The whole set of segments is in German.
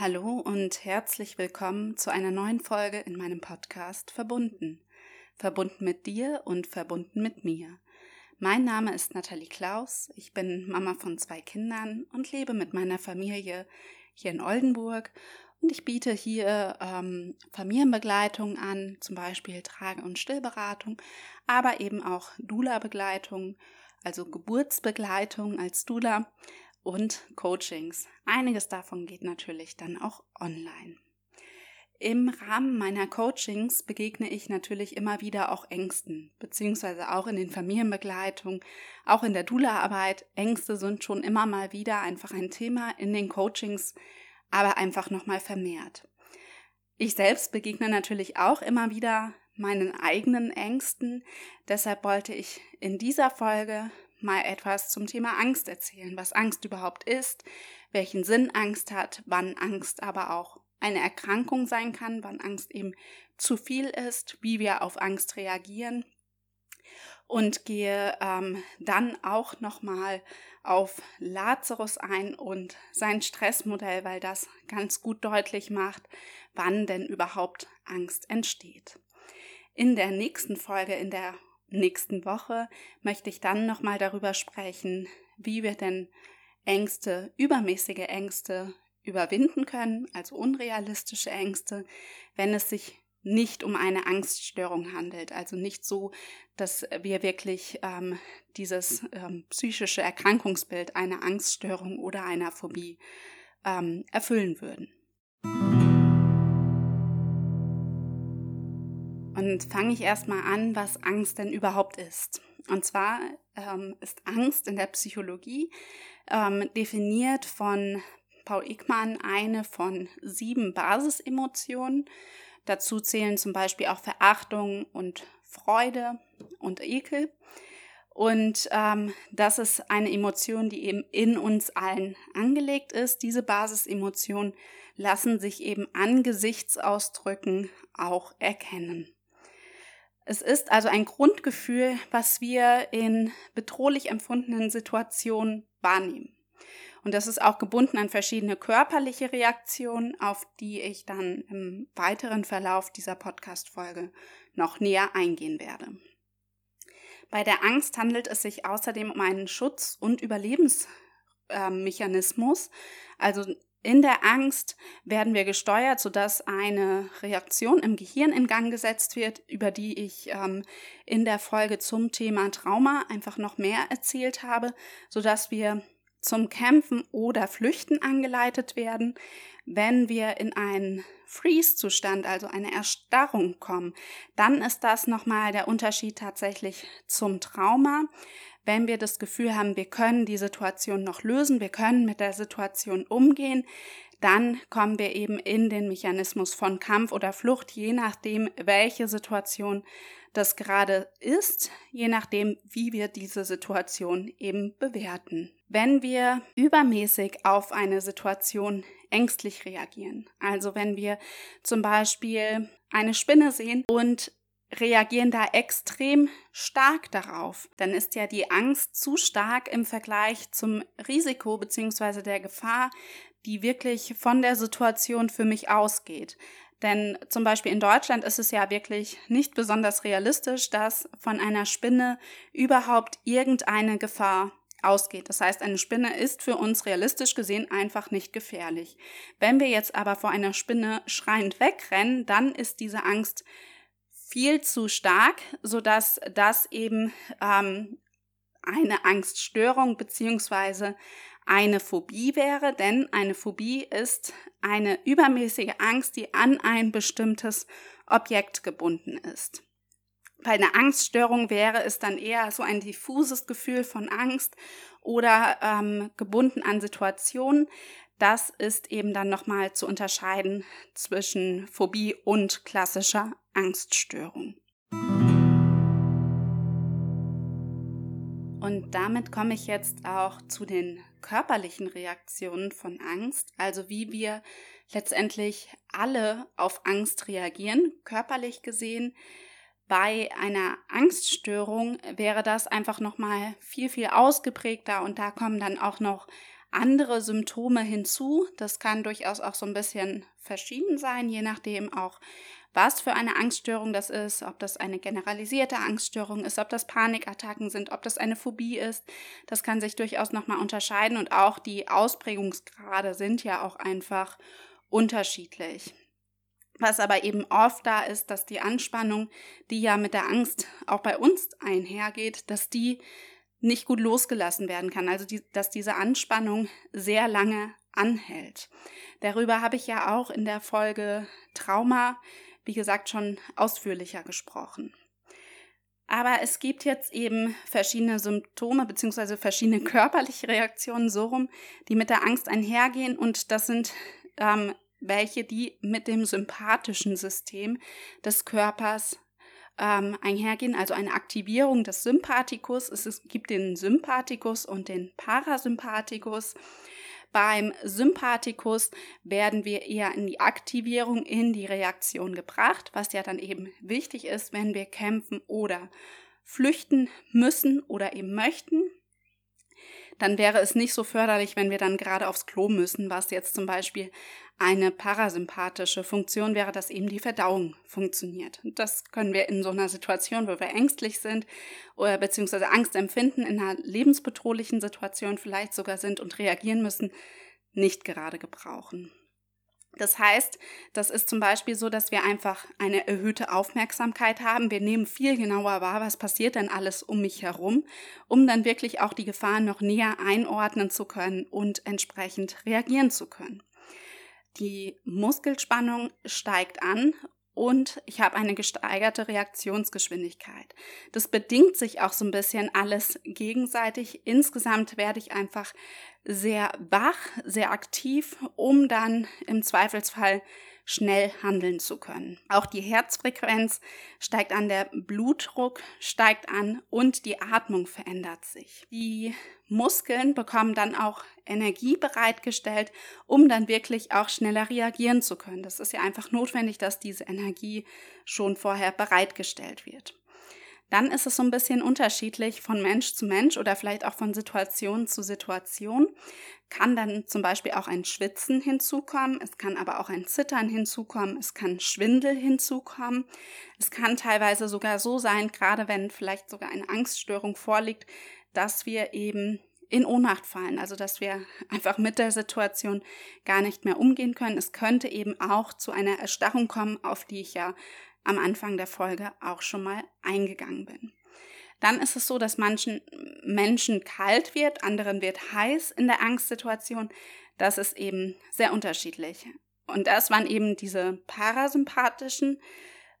Hallo und herzlich willkommen zu einer neuen Folge in meinem Podcast Verbunden. Verbunden mit dir und verbunden mit mir. Mein Name ist Nathalie Klaus, ich bin Mama von zwei Kindern und lebe mit meiner Familie hier in Oldenburg und ich biete hier ähm, Familienbegleitung an, zum Beispiel Trage- und Stillberatung, aber eben auch Dula-Begleitung, also Geburtsbegleitung als Dula und Coachings. Einiges davon geht natürlich dann auch online. Im Rahmen meiner Coachings begegne ich natürlich immer wieder auch Ängsten, beziehungsweise auch in den Familienbegleitungen, auch in der Dula-Arbeit. Ängste sind schon immer mal wieder einfach ein Thema in den Coachings, aber einfach nochmal vermehrt. Ich selbst begegne natürlich auch immer wieder meinen eigenen Ängsten. Deshalb wollte ich in dieser Folge mal etwas zum Thema Angst erzählen, was Angst überhaupt ist, welchen Sinn Angst hat, wann Angst aber auch eine Erkrankung sein kann, wann Angst eben zu viel ist, wie wir auf Angst reagieren und gehe ähm, dann auch nochmal auf Lazarus ein und sein Stressmodell, weil das ganz gut deutlich macht, wann denn überhaupt Angst entsteht. In der nächsten Folge, in der nächsten Woche möchte ich dann nochmal darüber sprechen, wie wir denn Ängste, übermäßige Ängste überwinden können, also unrealistische Ängste, wenn es sich nicht um eine Angststörung handelt. Also nicht so, dass wir wirklich ähm, dieses ähm, psychische Erkrankungsbild einer Angststörung oder einer Phobie ähm, erfüllen würden. Und fange ich erstmal an, was Angst denn überhaupt ist. Und zwar ähm, ist Angst in der Psychologie ähm, definiert von Paul Ickmann eine von sieben Basisemotionen. Dazu zählen zum Beispiel auch Verachtung und Freude und Ekel. Und ähm, das ist eine Emotion, die eben in uns allen angelegt ist. Diese Basisemotionen lassen sich eben an Gesichtsausdrücken auch erkennen. Es ist also ein Grundgefühl, was wir in bedrohlich empfundenen Situationen wahrnehmen. Und das ist auch gebunden an verschiedene körperliche Reaktionen, auf die ich dann im weiteren Verlauf dieser Podcast-Folge noch näher eingehen werde. Bei der Angst handelt es sich außerdem um einen Schutz- und Überlebensmechanismus. Also in der Angst werden wir gesteuert, sodass eine Reaktion im Gehirn in Gang gesetzt wird, über die ich ähm, in der Folge zum Thema Trauma einfach noch mehr erzählt habe, sodass wir zum Kämpfen oder Flüchten angeleitet werden. Wenn wir in einen Freeze-Zustand, also eine Erstarrung kommen, dann ist das nochmal der Unterschied tatsächlich zum Trauma wenn wir das Gefühl haben, wir können die Situation noch lösen, wir können mit der Situation umgehen, dann kommen wir eben in den Mechanismus von Kampf oder Flucht, je nachdem, welche Situation das gerade ist, je nachdem, wie wir diese Situation eben bewerten. Wenn wir übermäßig auf eine Situation ängstlich reagieren, also wenn wir zum Beispiel eine Spinne sehen und reagieren da extrem stark darauf. Dann ist ja die Angst zu stark im Vergleich zum Risiko bzw. der Gefahr, die wirklich von der Situation für mich ausgeht. Denn zum Beispiel in Deutschland ist es ja wirklich nicht besonders realistisch, dass von einer Spinne überhaupt irgendeine Gefahr ausgeht. Das heißt, eine Spinne ist für uns realistisch gesehen einfach nicht gefährlich. Wenn wir jetzt aber vor einer Spinne schreiend wegrennen, dann ist diese Angst viel zu stark, sodass das eben ähm, eine Angststörung beziehungsweise eine Phobie wäre, denn eine Phobie ist eine übermäßige Angst, die an ein bestimmtes Objekt gebunden ist. Bei einer Angststörung wäre es dann eher so ein diffuses Gefühl von Angst oder ähm, gebunden an Situationen. Das ist eben dann nochmal zu unterscheiden zwischen Phobie und klassischer Angststörung. Und damit komme ich jetzt auch zu den körperlichen Reaktionen von Angst, also wie wir letztendlich alle auf Angst reagieren, körperlich gesehen. Bei einer Angststörung wäre das einfach noch mal viel viel ausgeprägter und da kommen dann auch noch andere Symptome hinzu. Das kann durchaus auch so ein bisschen verschieden sein, je nachdem auch, was für eine Angststörung das ist, ob das eine generalisierte Angststörung ist, ob das Panikattacken sind, ob das eine Phobie ist. Das kann sich durchaus nochmal unterscheiden und auch die Ausprägungsgrade sind ja auch einfach unterschiedlich. Was aber eben oft da ist, dass die Anspannung, die ja mit der Angst auch bei uns einhergeht, dass die nicht gut losgelassen werden kann. Also die, dass diese Anspannung sehr lange anhält. Darüber habe ich ja auch in der Folge Trauma, wie gesagt, schon ausführlicher gesprochen. Aber es gibt jetzt eben verschiedene Symptome bzw. verschiedene körperliche Reaktionen so rum, die mit der Angst einhergehen und das sind ähm, welche, die mit dem sympathischen System des Körpers ähm, einhergehen, also eine Aktivierung des Sympathikus. Es gibt den Sympathikus und den Parasympathikus. Beim Sympathikus werden wir eher in die Aktivierung, in die Reaktion gebracht, was ja dann eben wichtig ist, wenn wir kämpfen oder flüchten müssen oder eben möchten dann wäre es nicht so förderlich, wenn wir dann gerade aufs Klo müssen, was jetzt zum Beispiel eine parasympathische Funktion wäre, dass eben die Verdauung funktioniert. Das können wir in so einer Situation, wo wir ängstlich sind oder beziehungsweise Angst empfinden, in einer lebensbedrohlichen Situation vielleicht sogar sind und reagieren müssen, nicht gerade gebrauchen. Das heißt, das ist zum Beispiel so, dass wir einfach eine erhöhte Aufmerksamkeit haben. Wir nehmen viel genauer wahr, was passiert denn alles um mich herum, um dann wirklich auch die Gefahren noch näher einordnen zu können und entsprechend reagieren zu können. Die Muskelspannung steigt an und ich habe eine gesteigerte Reaktionsgeschwindigkeit. Das bedingt sich auch so ein bisschen alles gegenseitig. Insgesamt werde ich einfach sehr wach, sehr aktiv, um dann im Zweifelsfall schnell handeln zu können. Auch die Herzfrequenz steigt an, der Blutdruck steigt an und die Atmung verändert sich. Die Muskeln bekommen dann auch Energie bereitgestellt, um dann wirklich auch schneller reagieren zu können. Das ist ja einfach notwendig, dass diese Energie schon vorher bereitgestellt wird dann ist es so ein bisschen unterschiedlich von Mensch zu Mensch oder vielleicht auch von Situation zu Situation. Kann dann zum Beispiel auch ein Schwitzen hinzukommen, es kann aber auch ein Zittern hinzukommen, es kann Schwindel hinzukommen. Es kann teilweise sogar so sein, gerade wenn vielleicht sogar eine Angststörung vorliegt, dass wir eben in Ohnmacht fallen, also dass wir einfach mit der Situation gar nicht mehr umgehen können. Es könnte eben auch zu einer Erstarrung kommen, auf die ich ja am Anfang der Folge auch schon mal eingegangen bin. Dann ist es so, dass manchen Menschen kalt wird, anderen wird heiß in der Angstsituation. Das ist eben sehr unterschiedlich. Und das waren eben diese parasympathischen,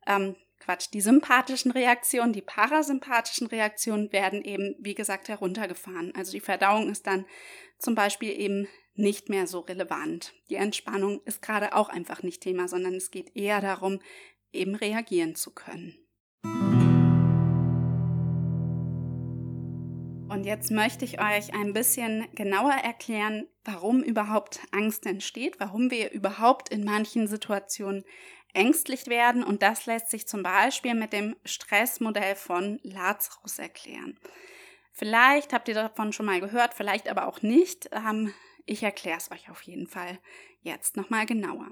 ähm, Quatsch, die sympathischen Reaktionen. Die parasympathischen Reaktionen werden eben, wie gesagt, heruntergefahren. Also die Verdauung ist dann zum Beispiel eben nicht mehr so relevant. Die Entspannung ist gerade auch einfach nicht Thema, sondern es geht eher darum, eben reagieren zu können. Und jetzt möchte ich euch ein bisschen genauer erklären, warum überhaupt Angst entsteht, warum wir überhaupt in manchen Situationen ängstlich werden. Und das lässt sich zum Beispiel mit dem Stressmodell von Lazarus erklären. Vielleicht habt ihr davon schon mal gehört, vielleicht aber auch nicht. Ich erkläre es euch auf jeden Fall jetzt nochmal genauer.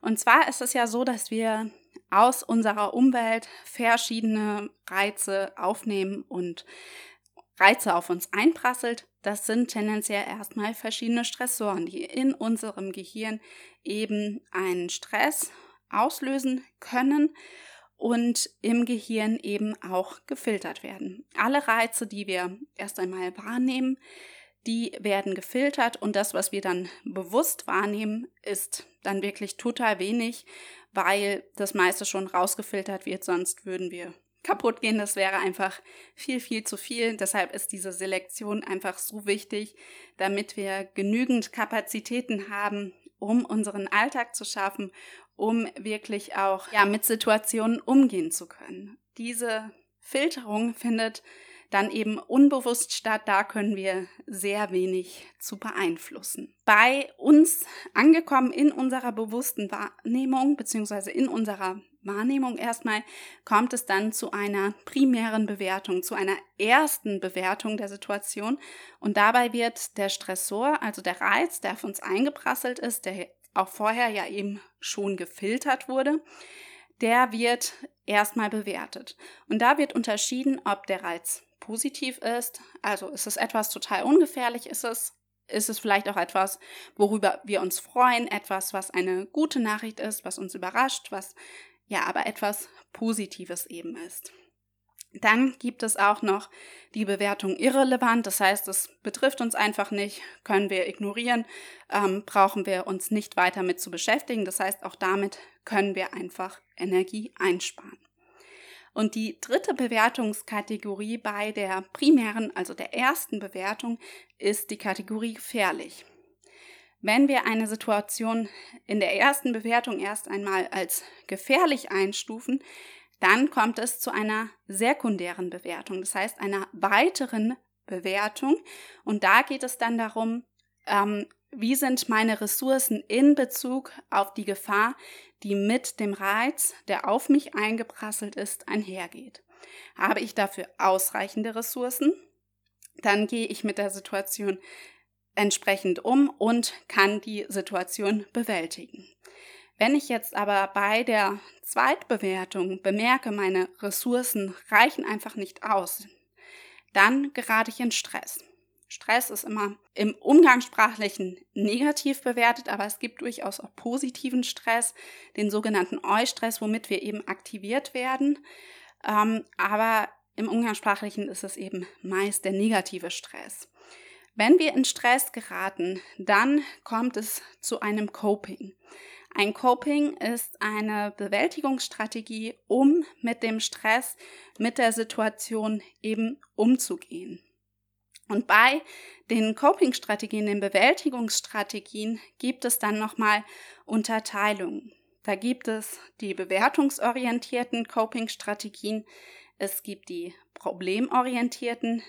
Und zwar ist es ja so, dass wir aus unserer Umwelt verschiedene Reize aufnehmen und Reize auf uns einprasselt. Das sind tendenziell erstmal verschiedene Stressoren, die in unserem Gehirn eben einen Stress auslösen können und im Gehirn eben auch gefiltert werden. Alle Reize, die wir erst einmal wahrnehmen, die werden gefiltert und das, was wir dann bewusst wahrnehmen, ist dann wirklich total wenig, weil das meiste schon rausgefiltert wird, sonst würden wir kaputt gehen. Das wäre einfach viel, viel zu viel. Deshalb ist diese Selektion einfach so wichtig, damit wir genügend Kapazitäten haben, um unseren Alltag zu schaffen, um wirklich auch ja, mit Situationen umgehen zu können. Diese Filterung findet dann eben unbewusst statt. Da können wir sehr wenig zu beeinflussen. Bei uns angekommen in unserer bewussten Wahrnehmung beziehungsweise in unserer Wahrnehmung erstmal, kommt es dann zu einer primären Bewertung, zu einer ersten Bewertung der Situation. Und dabei wird der Stressor, also der Reiz, der auf uns eingeprasselt ist, der auch vorher ja eben schon gefiltert wurde, der wird erstmal bewertet. Und da wird unterschieden, ob der Reiz positiv ist, also ist es etwas total ungefährlich, ist es ist es vielleicht auch etwas, worüber wir uns freuen, etwas, was eine gute Nachricht ist, was uns überrascht, was ja aber etwas Positives eben ist. Dann gibt es auch noch die Bewertung irrelevant, das heißt, es betrifft uns einfach nicht, können wir ignorieren, ähm, brauchen wir uns nicht weiter mit zu beschäftigen, das heißt, auch damit können wir einfach Energie einsparen. Und die dritte Bewertungskategorie bei der primären, also der ersten Bewertung, ist die Kategorie gefährlich. Wenn wir eine Situation in der ersten Bewertung erst einmal als gefährlich einstufen, dann kommt es zu einer sekundären Bewertung, das heißt einer weiteren Bewertung. Und da geht es dann darum, ähm, wie sind meine Ressourcen in Bezug auf die Gefahr, die mit dem Reiz, der auf mich eingeprasselt ist, einhergeht? Habe ich dafür ausreichende Ressourcen? Dann gehe ich mit der Situation entsprechend um und kann die Situation bewältigen. Wenn ich jetzt aber bei der Zweitbewertung bemerke, meine Ressourcen reichen einfach nicht aus, dann gerate ich in Stress. Stress ist immer im Umgangssprachlichen negativ bewertet, aber es gibt durchaus auch positiven Stress, den sogenannten Eustress, womit wir eben aktiviert werden. Ähm, aber im Umgangssprachlichen ist es eben meist der negative Stress. Wenn wir in Stress geraten, dann kommt es zu einem Coping. Ein Coping ist eine Bewältigungsstrategie, um mit dem Stress, mit der Situation eben umzugehen. Und bei den Coping-Strategien, den Bewältigungsstrategien gibt es dann nochmal Unterteilungen. Da gibt es die bewertungsorientierten Coping-Strategien, es gibt die problemorientierten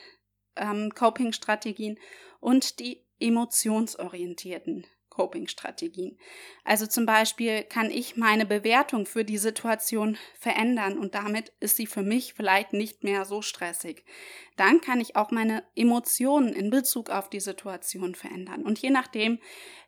ähm, Coping-Strategien und die emotionsorientierten Coping-Strategien. Also zum Beispiel kann ich meine Bewertung für die Situation verändern und damit ist sie für mich vielleicht nicht mehr so stressig. Dann kann ich auch meine Emotionen in Bezug auf die Situation verändern. Und je nachdem,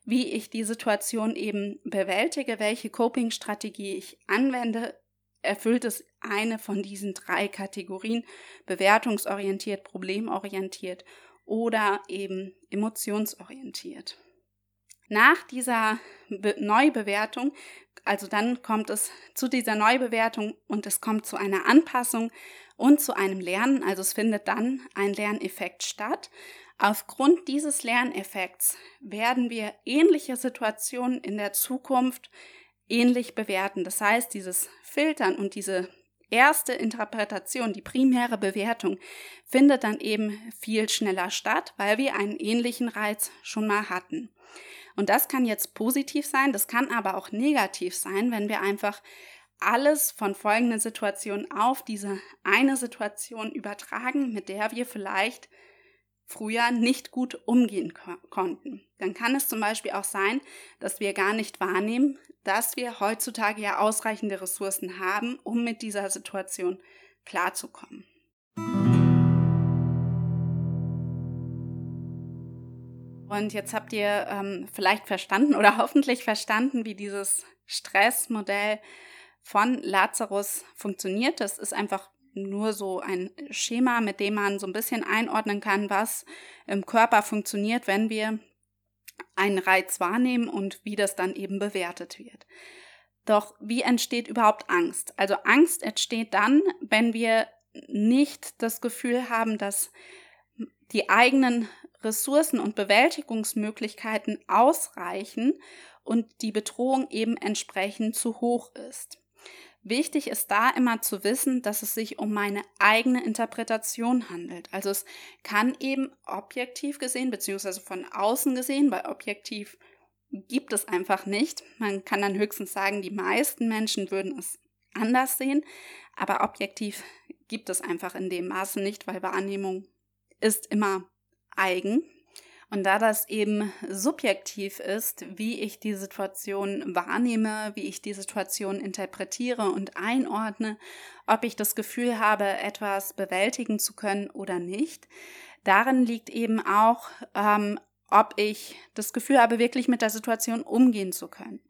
wie ich die Situation eben bewältige, welche Coping-Strategie ich anwende, erfüllt es eine von diesen drei Kategorien, bewertungsorientiert, problemorientiert oder eben emotionsorientiert. Nach dieser Be Neubewertung, also dann kommt es zu dieser Neubewertung und es kommt zu einer Anpassung und zu einem Lernen, also es findet dann ein Lerneffekt statt. Aufgrund dieses Lerneffekts werden wir ähnliche Situationen in der Zukunft ähnlich bewerten. Das heißt, dieses Filtern und diese erste Interpretation, die primäre Bewertung, findet dann eben viel schneller statt, weil wir einen ähnlichen Reiz schon mal hatten. Und das kann jetzt positiv sein, das kann aber auch negativ sein, wenn wir einfach alles von folgenden Situationen auf diese eine Situation übertragen, mit der wir vielleicht früher nicht gut umgehen ko konnten. Dann kann es zum Beispiel auch sein, dass wir gar nicht wahrnehmen, dass wir heutzutage ja ausreichende Ressourcen haben, um mit dieser Situation klarzukommen. Und jetzt habt ihr ähm, vielleicht verstanden oder hoffentlich verstanden, wie dieses Stressmodell von Lazarus funktioniert. Das ist einfach nur so ein Schema, mit dem man so ein bisschen einordnen kann, was im Körper funktioniert, wenn wir einen Reiz wahrnehmen und wie das dann eben bewertet wird. Doch wie entsteht überhaupt Angst? Also Angst entsteht dann, wenn wir nicht das Gefühl haben, dass die eigenen Ressourcen und Bewältigungsmöglichkeiten ausreichen und die Bedrohung eben entsprechend zu hoch ist. Wichtig ist da immer zu wissen, dass es sich um meine eigene Interpretation handelt. Also es kann eben objektiv gesehen, beziehungsweise von außen gesehen, weil objektiv gibt es einfach nicht. Man kann dann höchstens sagen, die meisten Menschen würden es anders sehen, aber objektiv gibt es einfach in dem Maße nicht, weil Wahrnehmung ist immer eigen. Und da das eben subjektiv ist, wie ich die Situation wahrnehme, wie ich die Situation interpretiere und einordne, ob ich das Gefühl habe, etwas bewältigen zu können oder nicht, darin liegt eben auch, ähm, ob ich das Gefühl habe, wirklich mit der Situation umgehen zu können.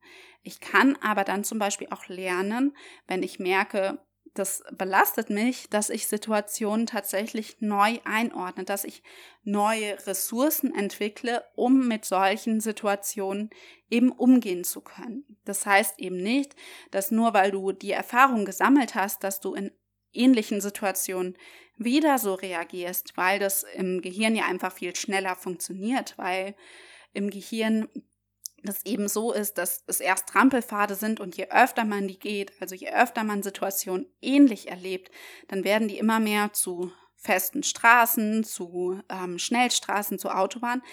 Ich kann aber dann zum Beispiel auch lernen, wenn ich merke, das belastet mich, dass ich Situationen tatsächlich neu einordne, dass ich neue Ressourcen entwickle, um mit solchen Situationen eben umgehen zu können. Das heißt eben nicht, dass nur weil du die Erfahrung gesammelt hast, dass du in ähnlichen Situationen wieder so reagierst, weil das im Gehirn ja einfach viel schneller funktioniert, weil im Gehirn das eben so ist, dass es erst Trampelpfade sind und je öfter man die geht, also je öfter man Situationen ähnlich erlebt, dann werden die immer mehr zu festen Straßen, zu ähm, Schnellstraßen, zu Autobahnen.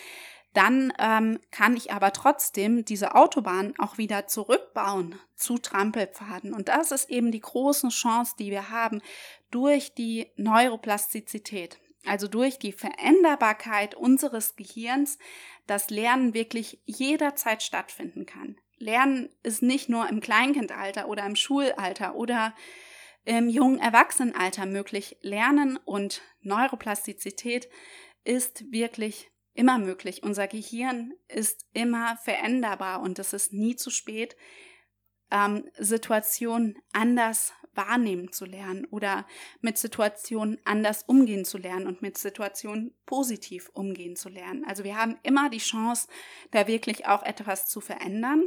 Dann ähm, kann ich aber trotzdem diese Autobahn auch wieder zurückbauen zu Trampelpfaden. Und das ist eben die große Chance, die wir haben durch die Neuroplastizität. Also durch die Veränderbarkeit unseres Gehirns, dass Lernen wirklich jederzeit stattfinden kann. Lernen ist nicht nur im Kleinkindalter oder im Schulalter oder im jungen Erwachsenenalter möglich. Lernen und Neuroplastizität ist wirklich immer möglich. Unser Gehirn ist immer veränderbar und es ist nie zu spät, ähm, Situationen anders wahrnehmen zu lernen oder mit Situationen anders umgehen zu lernen und mit Situationen positiv umgehen zu lernen. Also wir haben immer die Chance, da wirklich auch etwas zu verändern.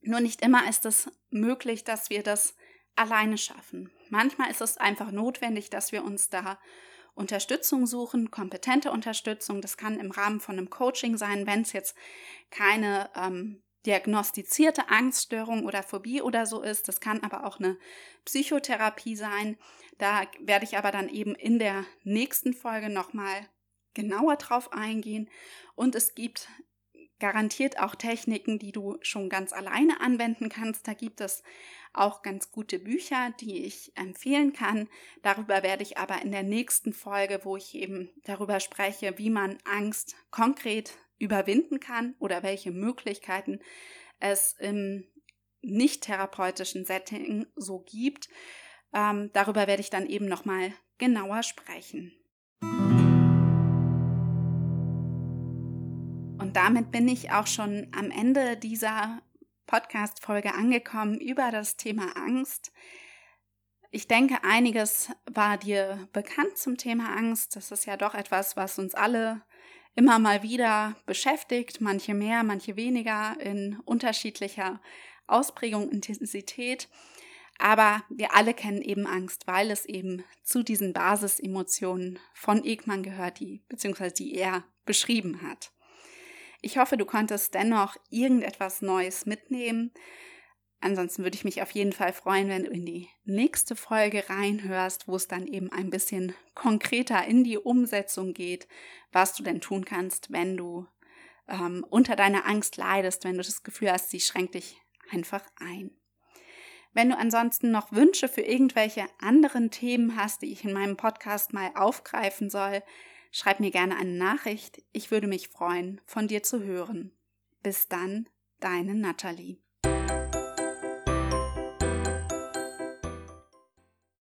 Nur nicht immer ist es möglich, dass wir das alleine schaffen. Manchmal ist es einfach notwendig, dass wir uns da Unterstützung suchen, kompetente Unterstützung. Das kann im Rahmen von einem Coaching sein, wenn es jetzt keine ähm, diagnostizierte Angststörung oder Phobie oder so ist. Das kann aber auch eine Psychotherapie sein. Da werde ich aber dann eben in der nächsten Folge nochmal genauer drauf eingehen. Und es gibt garantiert auch Techniken, die du schon ganz alleine anwenden kannst. Da gibt es auch ganz gute Bücher, die ich empfehlen kann. Darüber werde ich aber in der nächsten Folge, wo ich eben darüber spreche, wie man Angst konkret überwinden kann oder welche Möglichkeiten es im nicht therapeutischen Setting so gibt. Ähm, darüber werde ich dann eben nochmal genauer sprechen. Und damit bin ich auch schon am Ende dieser Podcast-Folge angekommen über das Thema Angst. Ich denke, einiges war dir bekannt zum Thema Angst. Das ist ja doch etwas, was uns alle immer mal wieder beschäftigt, manche mehr, manche weniger, in unterschiedlicher Ausprägung, Intensität. Aber wir alle kennen eben Angst, weil es eben zu diesen Basisemotionen von Ekman gehört, die, beziehungsweise die er beschrieben hat. Ich hoffe, du konntest dennoch irgendetwas Neues mitnehmen. Ansonsten würde ich mich auf jeden Fall freuen, wenn du in die nächste Folge reinhörst, wo es dann eben ein bisschen konkreter in die Umsetzung geht, was du denn tun kannst, wenn du ähm, unter deiner Angst leidest, wenn du das Gefühl hast, sie schränkt dich einfach ein. Wenn du ansonsten noch Wünsche für irgendwelche anderen Themen hast, die ich in meinem Podcast mal aufgreifen soll, schreib mir gerne eine Nachricht. Ich würde mich freuen, von dir zu hören. Bis dann, deine Nathalie.